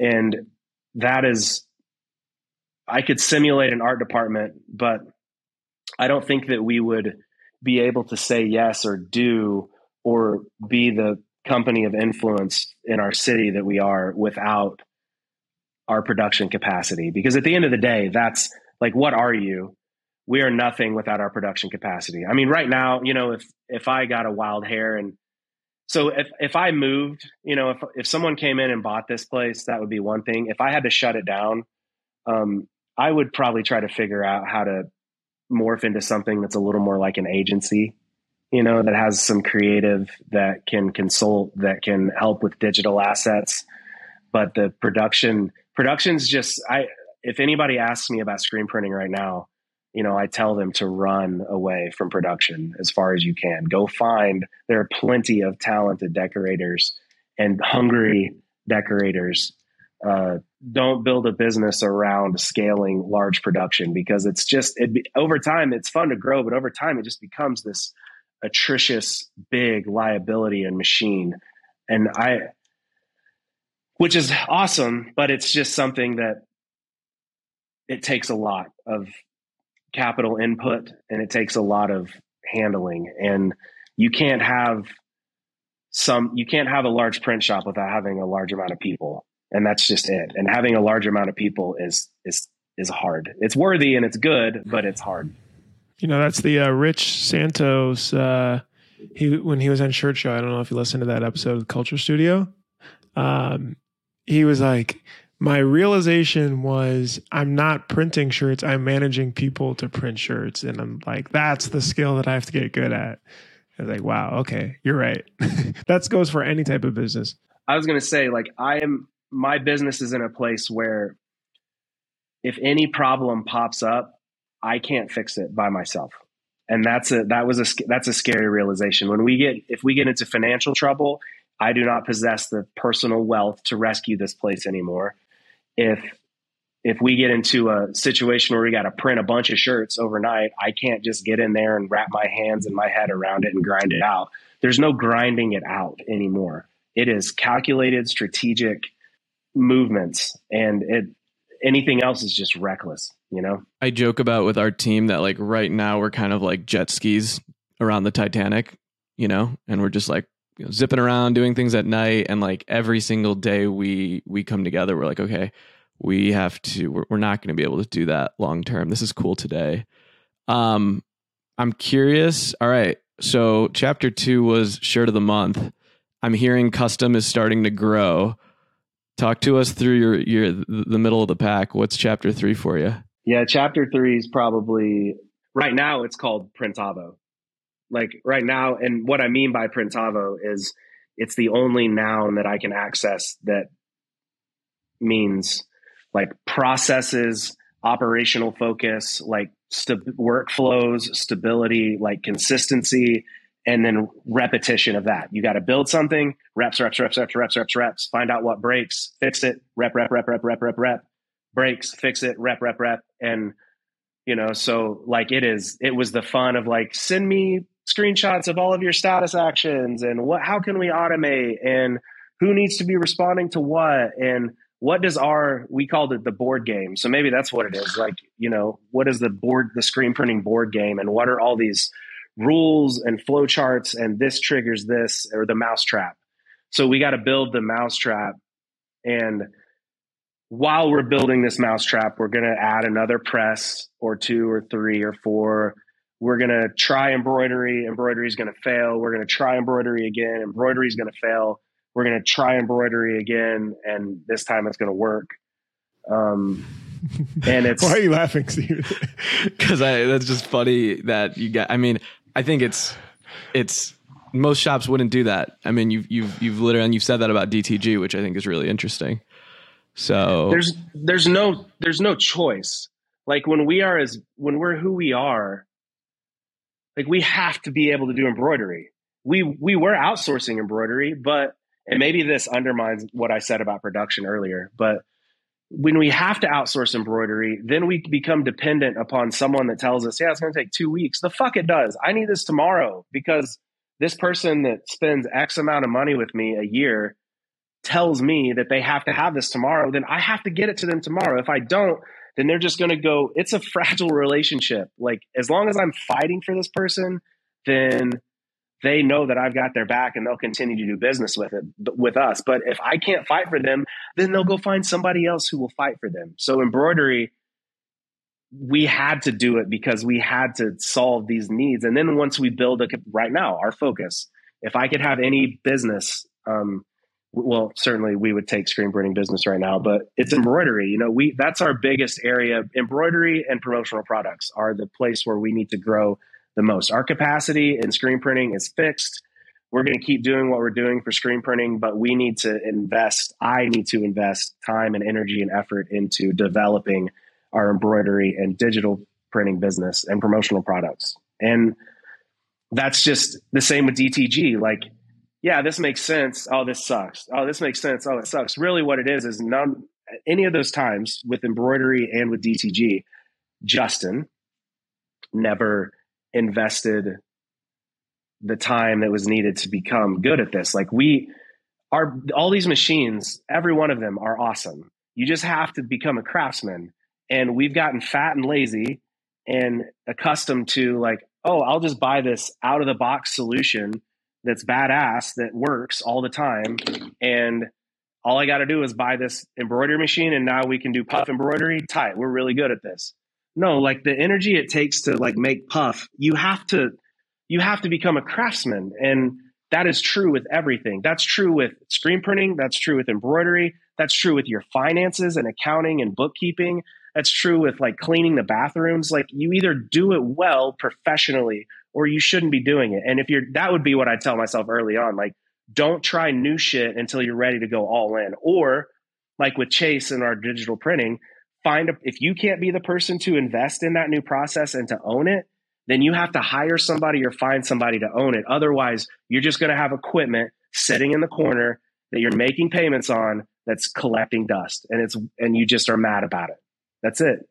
And that is I could simulate an art department, but I don't think that we would be able to say yes or do or be the company of influence in our city that we are without our production capacity. Because at the end of the day, that's like, what are you? We are nothing without our production capacity. I mean, right now, you know, if if I got a wild hair and so if if I moved, you know, if if someone came in and bought this place, that would be one thing. If I had to shut it down, um, I would probably try to figure out how to morph into something that's a little more like an agency, you know, that has some creative that can consult, that can help with digital assets. But the production, production's just, I, if anybody asks me about screen printing right now, you know, I tell them to run away from production as far as you can. Go find, there are plenty of talented decorators and hungry decorators uh, don't build a business around scaling large production because it's just it over time it's fun to grow, but over time it just becomes this atrocious big liability and machine. And I, which is awesome, but it's just something that it takes a lot of capital input and it takes a lot of handling and you can't have some you can't have a large print shop without having a large amount of people and that's just it. And having a large amount of people is is is hard. It's worthy and it's good, but it's hard. You know, that's the uh, Rich Santos. Uh, he when he was on Shirt Show. I don't know if you listened to that episode of Culture Studio. Um, he was like, my realization was I'm not printing shirts. I'm managing people to print shirts, and I'm like, that's the skill that I have to get good at. I was like, wow, okay, you're right. that goes for any type of business. I was going to say, like, I am my business is in a place where if any problem pops up, I can't fix it by myself. And that's a that was a that's a scary realization. When we get if we get into financial trouble, I do not possess the personal wealth to rescue this place anymore. If if we get into a situation where we got to print a bunch of shirts overnight, I can't just get in there and wrap my hands and my head around it and grind it out. There's no grinding it out anymore. It is calculated, strategic movements and it anything else is just reckless you know i joke about with our team that like right now we're kind of like jet skis around the titanic you know and we're just like you know, zipping around doing things at night and like every single day we we come together we're like okay we have to we're, we're not going to be able to do that long term this is cool today um i'm curious all right so chapter two was shirt of the month i'm hearing custom is starting to grow Talk to us through your your the middle of the pack. What's chapter three for you? Yeah, chapter three is probably right now. It's called Printavo. Like right now, and what I mean by Printavo is it's the only noun that I can access that means like processes, operational focus, like st- workflows, stability, like consistency, and then repetition of that. You got to build something, reps, reps, reps, reps, reps, reps, reps, find out what breaks, fix it, rep, rep, rep, rep, rep, rep, rep, breaks, fix it, rep, rep, rep. And, you know, so like it is, it was the fun of like, send me screenshots of all of your status actions and what how can we automate and who needs to be responding to what and what does our we called it the board game. So maybe that's what it is. Like you know what is the board the screen printing board game and what are all these rules and flow charts and this triggers this or the mousetrap. So we got to build the mousetrap and while we're building this mousetrap we're going to add another press or two or three or four we're going to try embroidery embroidery is going to fail. We're going to try embroidery again embroidery is going to fail. We're going to try embroidery again and this time it's going to work. Um, and it's why are you laughing steve? Because i that's just funny that you got i mean i think it's it's most shops wouldn't do that. I mean you've you've you've literally and you've said that about dtg which i think is really interesting. So there's there's no there's no choice. Like when we are as when we're who we are like we have to be able to do embroidery. We we were outsourcing embroidery but and maybe this undermines what i said about production earlier but when we have to outsource embroidery then we become dependent upon someone that tells us yeah it's going to take two weeks. The fuck it does. I need this tomorrow because this person that spends x amount of money with me a year tells me that they have to have this tomorrow then i have to get it to them tomorrow. If i don't then they're just going to go it's a fragile relationship like as long as i'm fighting for this person then they know that I've got their back and they'll continue to do business with it with us. But if I can't fight for them, then they'll go find somebody else who will fight for them. So embroidery, we had to do it because we had to solve these needs. And then once we build a right now, our focus, if I could have any business, um, well, certainly we would take screen printing business right now, but it's embroidery. You know, we that's our biggest area. Embroidery and promotional products are the place where we need to grow the most. Our capacity in screen printing is fixed. We're going to keep doing what we're doing for screen printing, but we need to invest. I need to invest time and energy and effort into developing our embroidery and digital printing business and promotional products. And that's just the same with DTG. Like, yeah, this makes sense. Oh, this sucks. Oh, this makes sense. Oh, it sucks. Really, what it is is none any of those times with embroidery and with DTG, Justin never invested the time that was needed to become good at this. Like we are all these machines, every one of them are awesome. You just have to become a craftsman. And we've gotten fat and lazy and accustomed to like, oh, I'll just buy this out of the box solution that's badass that works all the time. And all I got to do is buy this embroidery machine and now we can do puff embroidery. Tight. We're really good at this. No, like the energy it takes to like make puff, you have to you have to become a craftsman and that is true with everything. That's true with screen printing, that's true with embroidery, that's true with your finances and accounting and bookkeeping. That's true with like cleaning the bathrooms. Like you either do it well professionally or you shouldn't be doing it. And if you're that would be what I tell myself early on like don't try new shit until you're ready to go all in. Or like with Chase and our digital printing, find a, if you can't be the person to invest in that new process and to own it, then you have to hire somebody or find somebody to own it. Otherwise, you're just going to have equipment sitting in the corner that you're making payments on that's collecting dust and it's and you just are mad about it. That's it.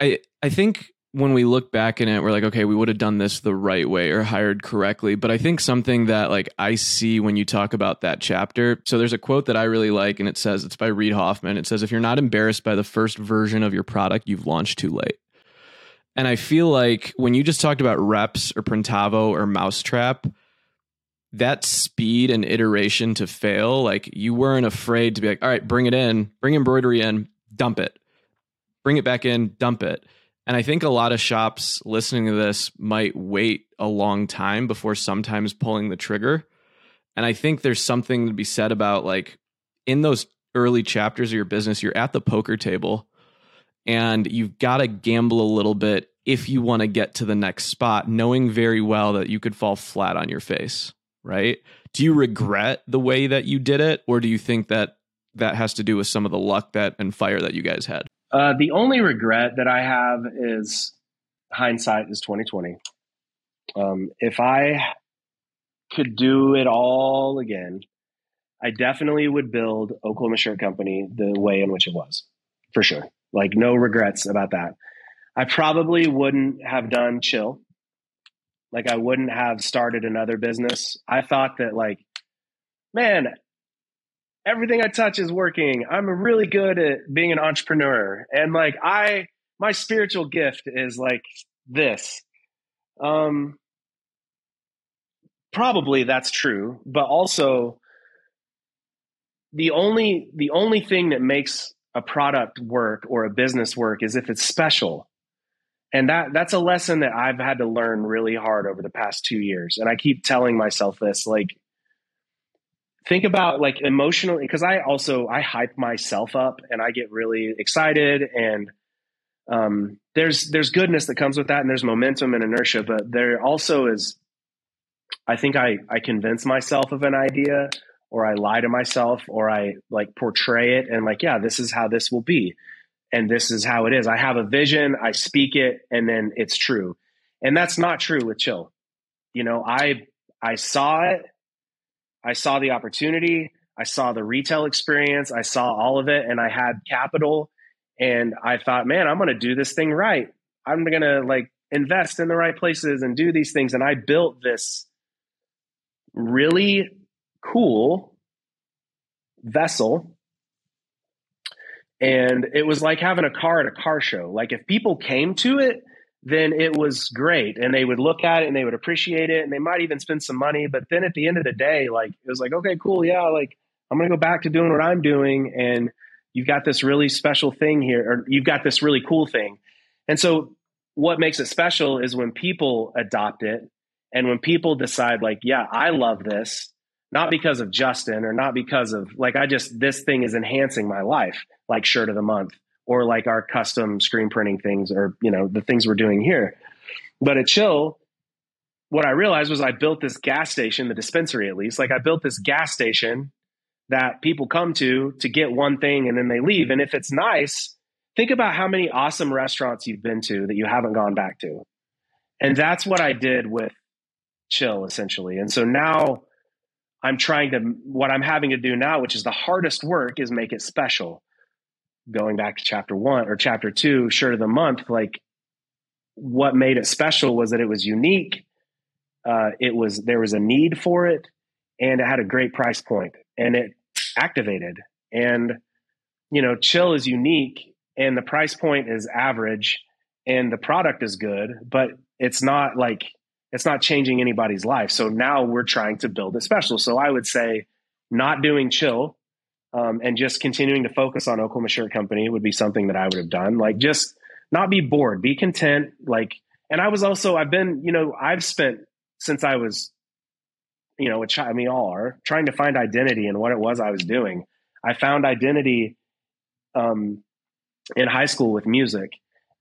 I I think when we look back in it, we're like, okay, we would have done this the right way or hired correctly. But I think something that like I see when you talk about that chapter. So there's a quote that I really like, and it says it's by Reid Hoffman. It says, "If you're not embarrassed by the first version of your product, you've launched too late." And I feel like when you just talked about reps or Printavo or Mousetrap, that speed and iteration to fail, like you weren't afraid to be like, all right, bring it in, bring embroidery in, dump it, bring it back in, dump it and I think a lot of shops listening to this might wait a long time before sometimes pulling the trigger. And I think there's something to be said about like in those early chapters of your business, you're at the poker table and you've got to gamble a little bit if you want to get to the next spot, knowing very well that you could fall flat on your face, right? Do you regret the way that you did it, or do you think that that has to do with some of the luck that and fire that you guys had? Uh, the only regret that I have is hindsight is twenty twenty. Um, if I could do it all again, I definitely would build Oklahoma Shirt Company the way in which it was, for sure. Like no regrets about that. I probably wouldn't have done Chill. Like I wouldn't have started another business. I thought that like, man, everything I touch is working. I'm really good at being an entrepreneur. And like I my spiritual gift is like this. Um probably that's true, but also the only the only thing that makes a product work or a business work is if it's special. And that that's a lesson that I've had to learn really hard over the past 2 years. And I keep telling myself this like think about like emotionally because I also I hype myself up and I get really excited and um, there's there's goodness that comes with that and there's momentum and inertia, but there also is I think I I convince myself of an idea or I lie to myself or I like portray it and like, yeah, this is how this will be. And this is how it is. I have a vision, I speak it, and then it's true. And that's not true with chill. You know, I I saw it, I saw the opportunity, I saw the retail experience, I saw all of it, and I had capital. And I thought, man, I'm gonna do this thing right. I'm gonna like invest in the right places and do these things. And I built this really cool vessel. And it was like having a car at a car show. Like if people came to it, then it was great. And they would look at it and they would appreciate it and they might even spend some money. But then at the end of the day, like it was like, okay, cool. Yeah. Like I'm going to go back to doing what I'm doing. And you've got this really special thing here, or you've got this really cool thing. And so what makes it special is when people adopt it and when people decide like, yeah, I love this not because of Justin or not because of like I just this thing is enhancing my life, like shirt of the month or like our custom screen printing things or you know the things we're doing here. But at Chill, what I realized was I built this gas station, the dispensary at least, like I built this gas station that people come to to get one thing and then they leave. And if it's nice, think about how many awesome restaurants you've been to that you haven't gone back to. And that's what I did with Chill essentially. And so now I'm trying to, what I'm having to do now, which is the hardest work, is make it special. Going back to chapter one or chapter two, shirt of the month, like what made it special was that it was unique. Uh, it was, there was a need for it and it had a great price point and it activated. And, you know, chill is unique and the price point is average and the product is good, but it's not like it's not changing anybody's life. So now we're trying to build it special. So I would say not doing chill um, and just continuing to focus on Oklahoma Shirt Company would be something that I would have done. Like just not be bored, be content. Like, and I was also, I've been, you know, I've spent since I was, you know, a child, I mean, all are trying to find identity in what it was I was doing. I found identity um, in high school with music.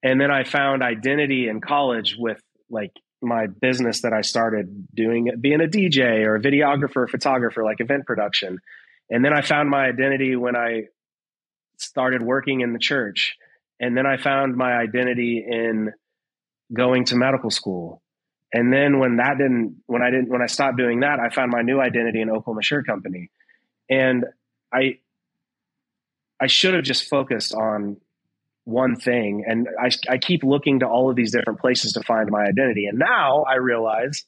And then I found identity in college with like my business that I started doing, being a DJ or a videographer, photographer, like event production. And then I found my identity when I started working in the church. And then I found my identity in going to medical school. And then when that didn't, when I didn't, when I stopped doing that, I found my new identity in Oklahoma Shirt Company. And I, I should have just focused on one thing. And I, I keep looking to all of these different places to find my identity. And now I realize,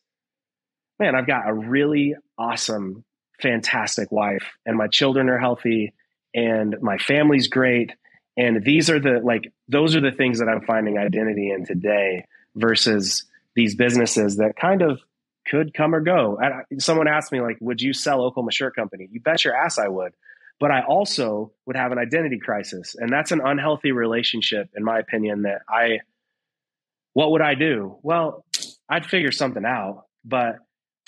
man, I've got a really awesome, fantastic wife, and my children are healthy, and my family's great. And these are the like, those are the things that I'm finding identity in today versus these businesses that kind of could come or go. Someone asked me, like, would you sell Oklahoma Shirt Company? You bet your ass I would but I also would have an identity crisis. And that's an unhealthy relationship, in my opinion, that I, what would I do? Well, I'd figure something out, but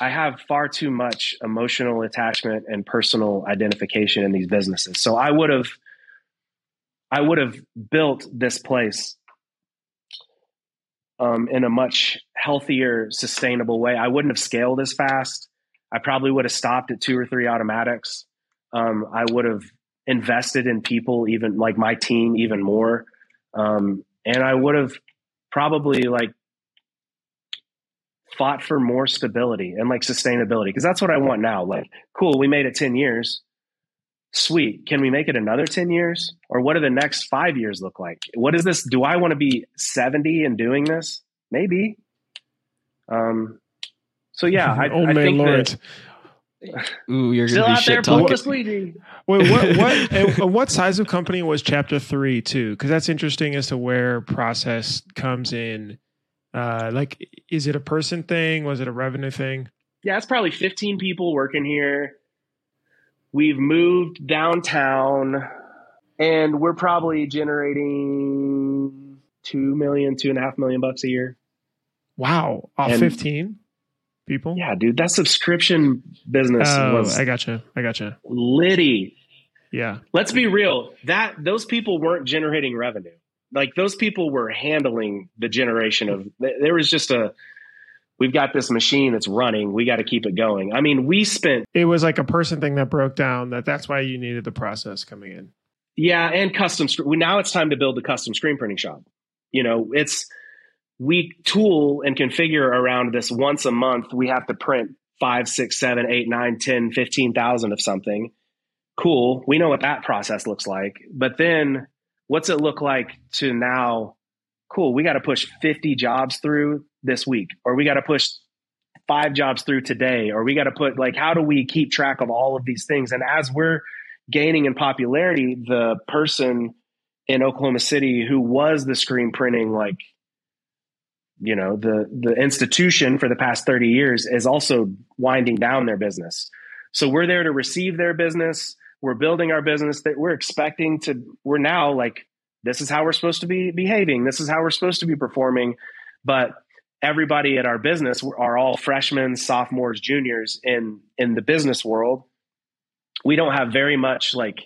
I have far too much emotional attachment and personal identification in these businesses. So I would have, I would have built this place um, in a much healthier, sustainable way. I wouldn't have scaled as fast. I probably would have stopped at two or three automatics um, I would have invested in people, even like my team, even more. Um, and I would have probably like fought for more stability and like sustainability because that's what I want now. Like, cool, we made it 10 years. Sweet. Can we make it another 10 years? Or what do the next five years look like? What is this? Do I want to be 70 and doing this? Maybe. Um, So yeah, I, Old I man think Lawrence. that Ooh, you're still gonna be out there shit pulling talking. a squeegee. Wait, what what what size of company was chapter three too? Because that's interesting as to where process comes in. Uh, like, is it a person thing? Was it a revenue thing? Yeah, it's probably 15 people working here. We've moved downtown, and we're probably generating two million, two and a half million bucks a year. Wow, off And- fifteen people. Yeah, dude, that subscription business Oh, was I gotcha. I gotcha. litty. Yeah. Let's be real. That those people weren't generating revenue. Like those people were handling the generation of. There was just a. We've got this machine that's running. We got to keep it going. I mean, we spent It was like a person thing that broke down. That that's why you needed the process coming in. Yeah, and custom. Now it's time to build the custom screen printing shop. You know, it's we tool and configure around this once a month. We have to print five, six, seven, eight, nine, ten, fifteen thousand of something. Cool. We know what that process looks like. But then, what's it look like to now? Cool. We got to push fifty jobs through this week, or we got to push five jobs through today, or we got to put like, how do we keep track of all of these things? And as we're gaining in popularity, the person in Oklahoma City who was the screen printing, like, you know, the the institution for the past 30 years is also winding down their business. So we're there to receive their business. We're building our business that we're expecting to we're now like this is how we're supposed to be behaving. This is how we're supposed to be performing. But everybody at our business are all freshmen, sophomores, juniors in in the business world. We don't have very much like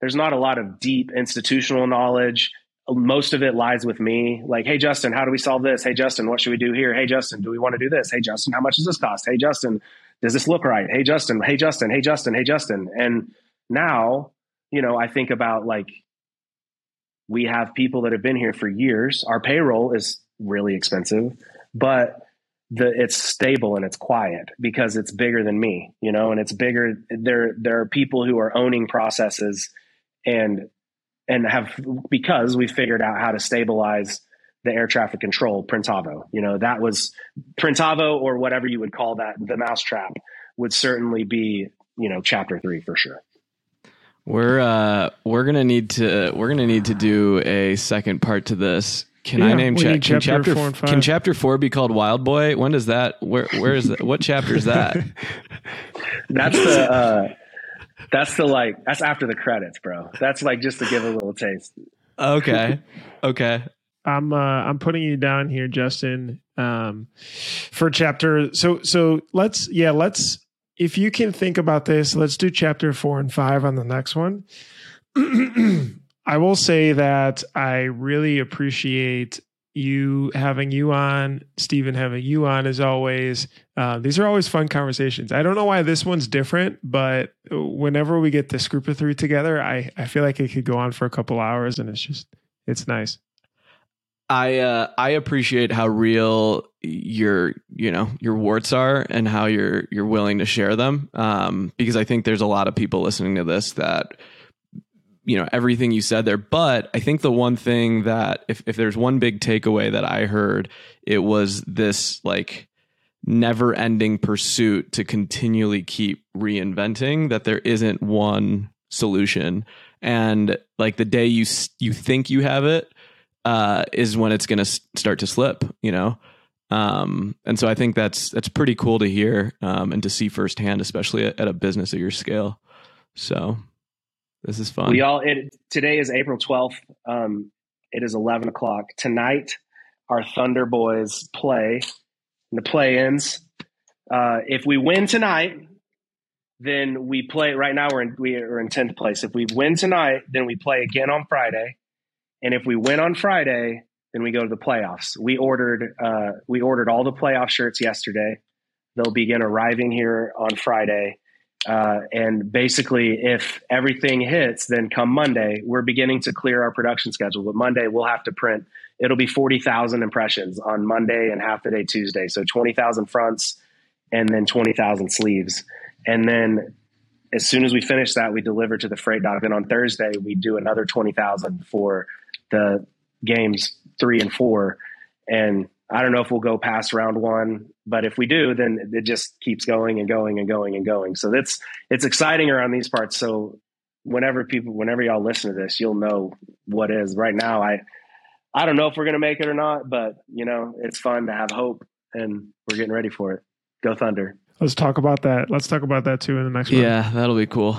there's not a lot of deep institutional knowledge. Most of it lies with me. Like hey justin how do we solve this? Hey justin what should we do here? Hey justin do we want to do this? Hey justin how much does this cost? Hey justin does this look right? Hey justin hey justin hey justin hey justin. And now you know i think about like we have people that have been here for years our payroll is really expensive but the it's stable and it's quiet because it's bigger than me, you know, and it's bigger. There there are people who are owning processes and and have because we figured out how to stabilize the air traffic control Printavo. You know, that was Printavo or whatever you would call that, the mousetrap would certainly be, you know, chapter three for sure. We're uh we're gonna need to we're gonna need to do a second part to this. Can I name we cha- need can chapter chapter four and can chapter four be called Wild Boy? When does that where where is that what chapter is that? That's the uh that's the like that's after the credits, bro. That's like just to give a little taste. okay. Okay. I'm uh, I'm putting you down here, Justin, um, for chapter. So so let's yeah let's if you can think about this, let's do chapter four and five on the next one. I will say that I really appreciate you having you on, Stephen having you on as always. Uh, these are always fun conversations. I don't know why this one's different, but whenever we get this group of three together, I, I feel like it could go on for a couple hours and it's just, it's nice. I uh, I appreciate how real your you know your warts are and how you're you're willing to share them. Um, because I think there's a lot of people listening to this that you know everything you said there. But I think the one thing that if if there's one big takeaway that I heard it was this like never ending pursuit to continually keep reinventing that there isn't one solution. And like the day you you think you have it uh, is when it's going to start to slip, you know. Um, and so I think that's that's pretty cool to hear um, and to see firsthand, especially at, at a business of your scale. So this is fun. We all it, today is April twelfth. Um, it is eleven o'clock tonight. Our Thunder Boys play the play-ins. Uh, if we win tonight, then we play. Right now, we're in we are in tenth place. If we win tonight, then we play again on Friday. And if we win on Friday, then we go to the playoffs. We ordered uh, we ordered all the playoff shirts yesterday. They'll begin arriving here on Friday. Uh, and basically, if everything hits, then come Monday, we're beginning to clear our production schedule. But Monday, we'll have to print. It'll be forty thousand impressions on Monday and half the day Tuesday. So twenty thousand fronts, and then twenty thousand sleeves. And then as soon as we finish that, we deliver to the freight dock. And on Thursday, we do another twenty thousand for the games three and four. And I don't know if we'll go past round one, but if we do, then it just keeps going and going and going and going. So that's it's exciting around these parts. So whenever people, whenever y'all listen to this, you'll know what is. Right now, I I don't know if we're gonna make it or not, but you know, it's fun to have hope, and we're getting ready for it. Go Thunder! Let's talk about that. Let's talk about that too in the next one. Yeah, that'll be cool.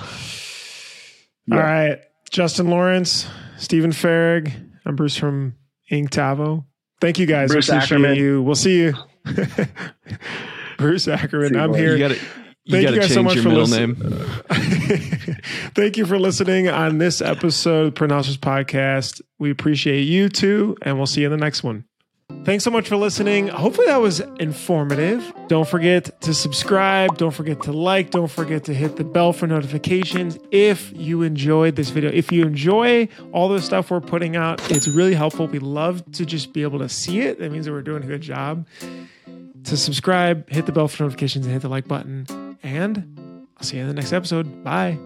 Yeah. All right, Justin Lawrence, Stephen Farag. I'm Bruce from Ink Tavo. Thank you guys. Bruce Appreciate Ackerman. you. We'll see you. Bruce Ackerman. See I'm boys. here. You gotta you Thank you guys change so much your for middle listening. name. Thank you for listening on this episode of Pronouncers Podcast. We appreciate you too, and we'll see you in the next one. Thanks so much for listening. Hopefully that was informative. Don't forget to subscribe. Don't forget to like. Don't forget to hit the bell for notifications if you enjoyed this video. If you enjoy all the stuff we're putting out, it's really helpful. We love to just be able to see it. That means that we're doing a good job. To subscribe, hit the bell for notifications, and hit the like button. And I'll see you in the next episode. Bye.